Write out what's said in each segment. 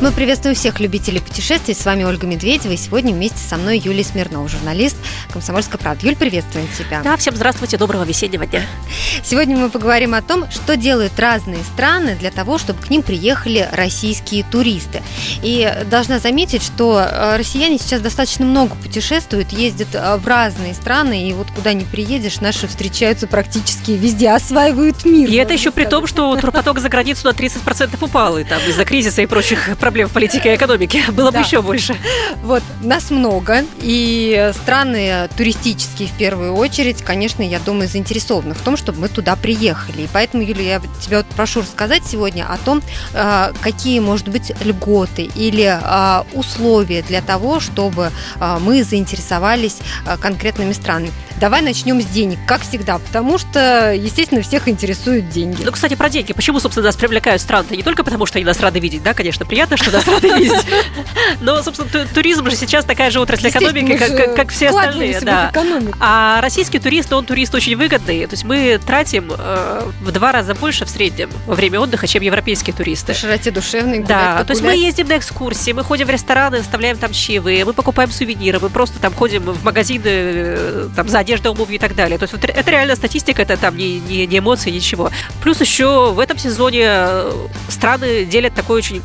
Мы приветствуем всех любителей путешествий. С вами Ольга Медведева. И сегодня вместе со мной Юлия Смирнова, журналист «Комсомольской правды». Юль, приветствуем тебя. Да, всем здравствуйте, доброго весеннего дня. Сегодня мы поговорим о том, что делают разные страны для того, чтобы к ним приехали российские туристы. И должна заметить, что э, россияне сейчас достаточно много путешествуют, ездят э, в разные страны, и вот куда ни приедешь, наши встречаются практически везде, осваивают мир. И это еще сказать. при том, что турпоток за границу на 30% упал, и там из-за кризиса и прочих проблем проблем в политике и экономике. Было да. бы еще больше. Вот, нас много, и страны туристические в первую очередь, конечно, я думаю, заинтересованы в том, чтобы мы туда приехали. И поэтому, Юлия, я тебя вот прошу рассказать сегодня о том, а, какие, может быть, льготы или а, условия для того, чтобы а, мы заинтересовались конкретными странами. Давай начнем с денег, как всегда, потому что, естественно, всех интересуют деньги. Ну, кстати, про деньги. Почему, собственно, нас привлекают страны? Не только потому, что они нас рады видеть, да, конечно, приятно, что нас рады видеть. Но, собственно, туризм же сейчас такая же отрасль экономики, как, как, как все остальные. Да. А российский турист, он турист очень выгодный. То есть мы тратим э, в два раза больше в среднем во время отдыха, чем европейские туристы. По широте душевной Да, то есть мы ездим на экскурсии, мы ходим в рестораны, оставляем там чаевые, мы покупаем сувениры, мы просто там ходим в магазины э, там, за одеждой, обувью и так далее. То есть вот это реально статистика, это там не, не, не эмоции, ничего. Плюс еще в этом сезоне э, страны делят такой очень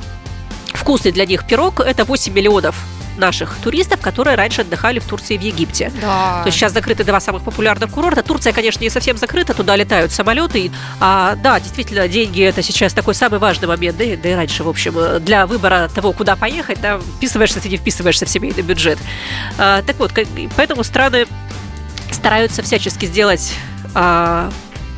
вкусный для них пирог. Это 8 миллионов наших туристов, которые раньше отдыхали в Турции и в Египте. Да. То есть сейчас закрыты два самых популярных курорта. Турция, конечно, не совсем закрыта, туда летают самолеты. А, да, действительно, деньги это сейчас такой самый важный момент, да и, да и раньше, в общем, для выбора того, куда поехать, да, вписываешься ты не вписываешься в семейный бюджет. А, так вот, поэтому страны стараются всячески сделать а,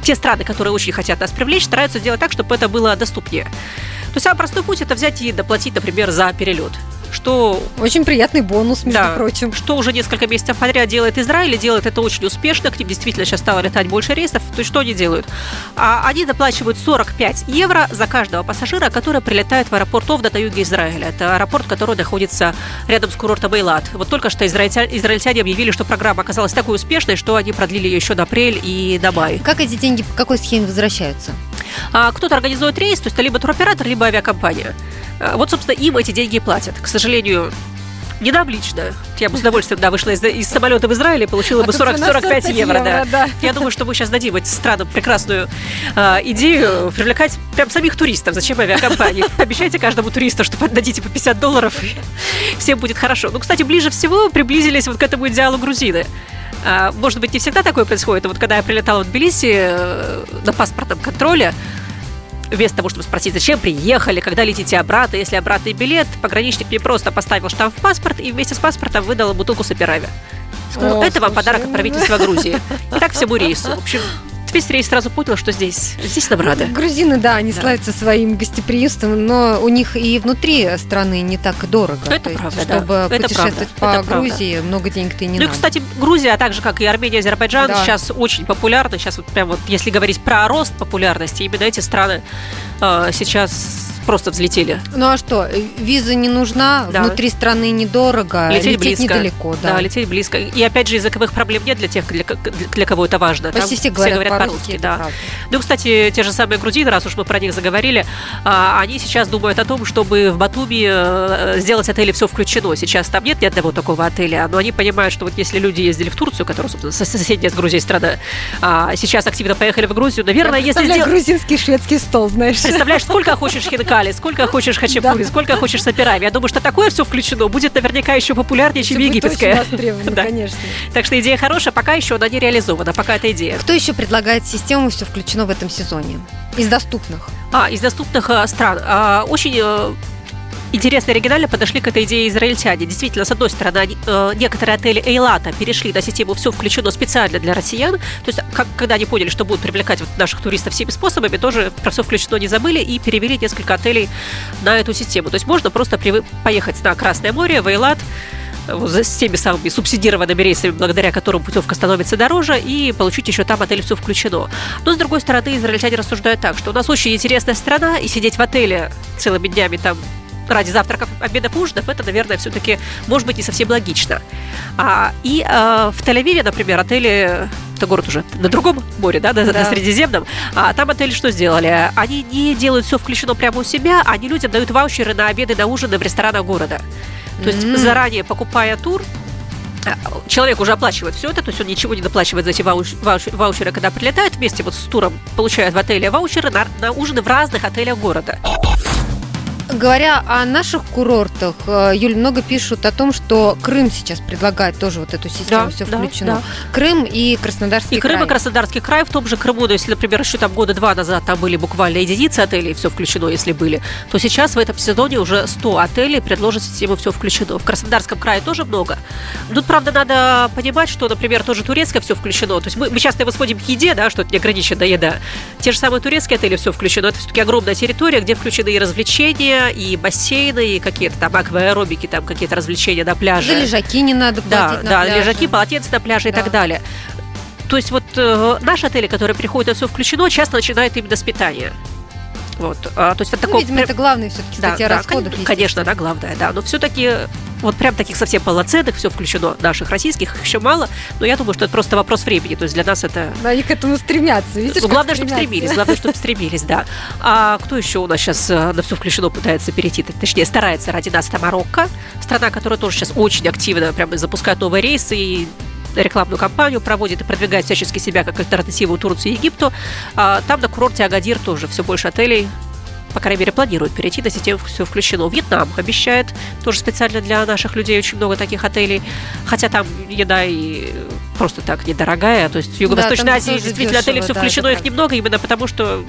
те страны, которые очень хотят нас привлечь, стараются сделать так, чтобы это было доступнее. То есть самый простой путь это взять и доплатить, например, за перелет что... Очень приятный бонус, между да, прочим. Что уже несколько месяцев подряд делает Израиль, и делает это очень успешно, к ним действительно сейчас стало летать больше рейсов. То есть что они делают? А, они доплачивают 45 евро за каждого пассажира, который прилетает в аэропорт Овда на юге Израиля. Это аэропорт, который находится рядом с курортом Эйлат. Вот только что израильтяне, израильтяне объявили, что программа оказалась такой успешной, что они продлили ее еще на апрель и на май. Как эти деньги, по какой схеме возвращаются? А, кто-то организует рейс, то есть это либо туроператор, либо авиакомпания. А, вот, собственно, им эти деньги платят. К сожалению, не дам лично. Я бы с удовольствием да, вышла из, из самолета в Израиле получила а бы 40, 45 евро. евро да. Да. Я думаю, что мы сейчас дадим этим странам прекрасную э, идею привлекать прям самих туристов. Зачем авиакомпании? Обещайте каждому туристу, что дадите по 50 долларов, и всем будет хорошо. Ну, кстати, ближе всего приблизились вот к этому идеалу грузины. Может быть, не всегда такое происходит. Вот когда я прилетала в Тбилиси э, на паспортном контроле, вместо того, чтобы спросить, зачем приехали, когда летите обратно, если обратный билет, пограничник мне просто поставил штамп в паспорт и вместе с паспортом выдал бутылку саперави. Сказал, О, это вам подарок от правительства Грузии. И так всему рейсу. В общем, весь рейс сразу понял, что здесь, здесь нам рады. Грузины, да, они да. славятся своим гостеприимством, но у них и внутри страны не так дорого. Это есть, правда, Чтобы да. путешествовать это по это Грузии, правда. много денег-то и не ну, надо. и, кстати, Грузия, а так же, как и Армения, Азербайджан, да. сейчас очень популярны. Сейчас вот прям вот, если говорить про рост популярности, именно эти страны э, сейчас просто взлетели. Ну а что, виза не нужна, да. внутри страны недорого, лететь, лететь близко. недалеко. Да. да, лететь близко. И опять же, языковых проблем нет для тех, для, для кого это важно. Почти все говорят, говорят по-русски. да. Правда. Ну, кстати, те же самые грузины, раз уж мы про них заговорили, а, они сейчас думают о том, чтобы в Батуми э, сделать отели все включено. Сейчас там нет ни одного такого отеля, но они понимают, что вот если люди ездили в Турцию, которая, собственно, соседняя с Грузией страна, а сейчас активно поехали в Грузию, наверное, если сделать... грузинский шведский стол, знаешь. Представляешь, сколько хочешь хинкали, сколько хочешь хачапури, сколько хочешь сапирави. Я думаю, что такое все включено будет наверняка еще популярнее, чем египетская. да. конечно. Так что идея хорошая, пока еще она не реализована, пока это идея. Кто еще предлагает систему «Все включено» в этом сезоне? Из доступных. А, из доступных а, стран. А, очень а, интересно оригинально подошли к этой идее израильтяне. Действительно, с одной стороны, э, некоторые отели Эйлата перешли на систему «все включено» специально для россиян. То есть, как, когда они поняли, что будут привлекать вот наших туристов всеми способами, тоже про «все включено» не забыли и перевели несколько отелей на эту систему. То есть, можно просто поехать на Красное море, в Эйлат, с теми самыми субсидированными рейсами, благодаря которым путевка становится дороже, и получить еще там отель все включено. Но, с другой стороны, израильтяне рассуждают так, что у нас очень интересная страна, и сидеть в отеле целыми днями там ради завтраков, обедов, ужинов, это, наверное, все-таки может быть не совсем логично. А, и а, в Тель-Авиве, например, отели это город уже на другом море, да, на, да. на Средиземном. А там отели что сделали? Они не делают все включено прямо у себя, они людям дают ваучеры на обеды, на ужины в ресторанах города. То есть mm-hmm. заранее покупая тур, а, человек уже оплачивает все это, то есть он ничего не доплачивает за эти вауч, вауч, ваучеры, когда прилетает вместе вот с туром, получает в отеле ваучеры на, на ужины в разных отелях города. Говоря о наших курортах, э, Юль, много пишут о том, что Крым сейчас предлагает тоже вот эту систему, да, все да, включено. Да. Крым и Краснодарский и край. И Крым и Краснодарский край в том же Крыму, но если, например, еще там года два назад там были буквально единицы отелей, все включено, если были, то сейчас в этом сезоне уже 100 отелей предложат систему все включено. В Краснодарском крае тоже много. Тут, правда, надо понимать, что, например, тоже турецкое все включено. То есть мы, мы часто восходим к еде, да, что это неограниченная еда. Те же самые турецкие отели все включено. Это все-таки огромная территория, где включены и развлечения, и бассейны, и какие-то там акваэробики, там какие-то развлечения на пляже. За лежаки не надо платить Да, да, пляже. лежаки, полотенца на пляже да. и так далее. То есть вот э, наши отели, которые приходят, это все включено, часто начинают именно с питания. Вот, а, то есть вот ну, такого... видимо, это главная все-таки статья да, расходов. Да, конечно, да, главное, да. Но все-таки вот прям таких совсем полноценных, все включено, наших российских еще мало, но я думаю, что это просто вопрос времени, то есть для нас это... Да, они к этому стремятся, видишь, ну, Главное, чтобы стремились, главное, чтобы стремились, да. А кто еще у нас сейчас э, на все включено пытается перейти, точнее, старается ради нас, это Марокко, страна, которая тоже сейчас очень активно прямо запускает новые рейсы и рекламную кампанию проводит и продвигает всячески себя как альтернативу Турции и Египту. А, там на курорте Агадир тоже все больше отелей по крайней мере, планируют перейти. На систему все включено. Вьетнам обещает, тоже специально для наших людей очень много таких отелей, хотя там еда и просто так недорогая, то есть в Юго-Восточной да, Азии действительно дешево, отели все да, включено, их немного, именно потому что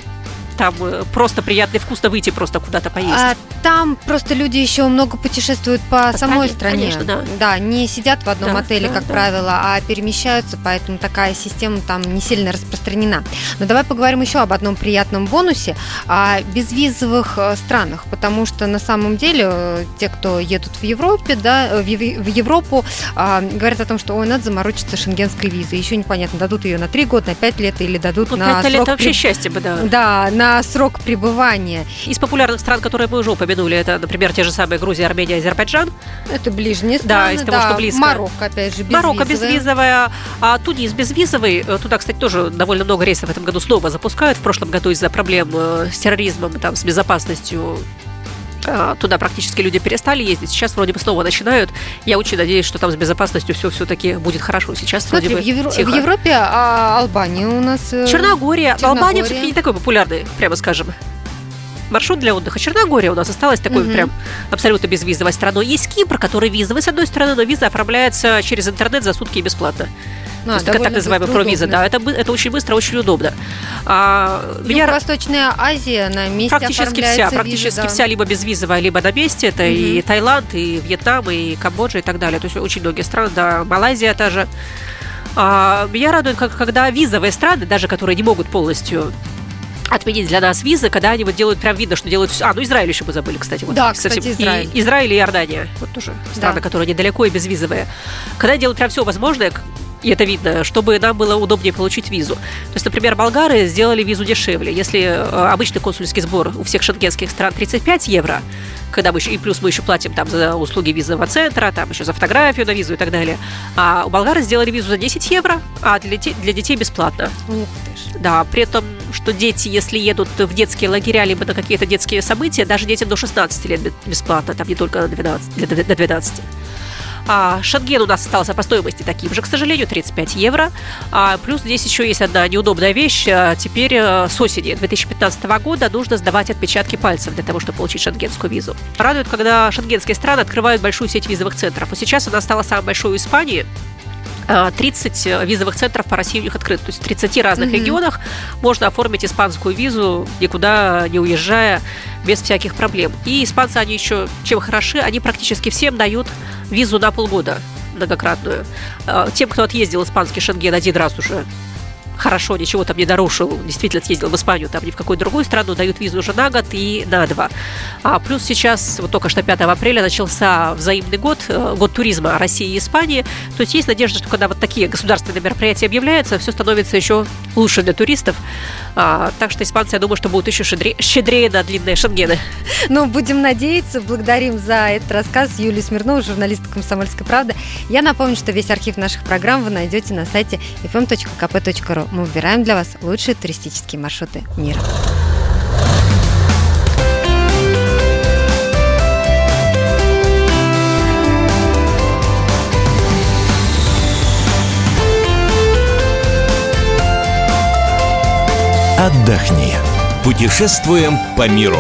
там э, просто приятно и вкусно выйти просто куда-то поесть. А там просто люди еще много путешествуют по, по самой стране. Конечно, да. Да, не сидят в одном да, отеле, да, как да. правило, а перемещаются, поэтому такая система там не сильно распространена. Но давай поговорим еще об одном приятном бонусе о безвизовых э, странах, потому что на самом деле э, те, кто едут в Европе, да, в Европу, а, говорят о том, что ой, надо заморочиться шенгенской визой. Еще непонятно, дадут ее на 3 года, на 5 лет или дадут ну, на 5 срок... лет это вообще счастье бы, да. Да, на срок пребывания. Из популярных стран, которые мы уже упомянули, это, например, те же самые Грузия, Армения, Азербайджан. Это ближние страны. Да, из того, да. что близко. Марокко, опять же, безвизовая. Марокко безвизовая. А Тунис безвизовый. Э, туда, кстати, тоже довольно много рейсов в этом году снова запускают. В прошлом году из-за проблем э, с терроризмом, там, с безопасностью туда практически люди перестали ездить. Сейчас вроде бы снова начинают. Я очень надеюсь, что там с безопасностью все все-таки будет хорошо. Сейчас Смотри, вроде бы в, Евро... тихо. в Европе а Албания у нас... Черногория. Черногория. Албания все-таки не такой популярный, прямо скажем маршрут для отдыха. Черногория у нас осталась такой угу. прям абсолютно безвизовой страной. Есть Кипр, который визовый, с одной стороны, но виза оформляется через интернет за сутки и бесплатно. А, То есть так, называемая провиза, да, это, это очень быстро, очень удобно. А, меня... Восточная Азия на месте Практически вся, практически виза, да. вся либо безвизовая, либо на месте. Это угу. и Таиланд, и Вьетнам, и Камбоджа, и так далее. То есть очень многие страны, да, Малайзия та же. А, меня радует, как, когда визовые страны, даже которые не могут полностью отменить для нас визы, когда они вот делают прям видно, что делают все. А, ну Израиль еще мы забыли, кстати. Вот, да, кстати, совсем. Израиль. И Израиль и Иордания. Вот тоже страны, да. которые недалеко и безвизовые. Когда делают прям все возможное, и это видно, чтобы нам было удобнее получить визу. То есть, например, болгары сделали визу дешевле. Если э, обычный консульский сбор у всех шенгенских стран 35 евро, когда мы еще, и плюс мы еще платим там за услуги визового центра, там еще за фотографию на визу и так далее. А у болгар сделали визу за 10 евро, а для детей, для детей бесплатно. Ух ты ж. Да, при этом, что дети, если едут в детские лагеря, либо на какие-то детские события, даже детям до 16 лет бесплатно, там не только до 12. До 12. А Шенген у нас остался по стоимости таким же, к сожалению, 35 евро. А, плюс здесь еще есть одна неудобная вещь. А, теперь э, с осени 2015 года нужно сдавать отпечатки пальцев для того, чтобы получить шенгенскую визу. Радует, когда шенгенские страны открывают большую сеть визовых центров. Вот сейчас она стала самой большой в Испании. 30 а, визовых центров по России у них открыты. То есть в 30 разных mm-hmm. регионах можно оформить испанскую визу, никуда не уезжая, без всяких проблем. И испанцы, они еще чем хороши, они практически всем дают визу на полгода многократную. А, тем, кто отъездил испанский Шенген один раз уже, хорошо, ничего там не нарушил, действительно съездил в Испанию, там ни в какую другую страну, дают визу уже на год и на два. А плюс сейчас, вот только что 5 апреля начался взаимный год, э, год туризма России и Испании. То есть есть надежда, что когда вот такие государственные мероприятия объявляются, все становится еще лучше для туристов. А, так что испанцы, я думаю, что будут еще щедрее, щедрее на длинные шенгены. Ну, будем надеяться. Благодарим за этот рассказ Юлию Смирнову, журналист «Комсомольской правды». Я напомню, что весь архив наших программ вы найдете на сайте fm.kp.ru мы выбираем для вас лучшие туристические маршруты мира. Отдохни. Путешествуем по миру.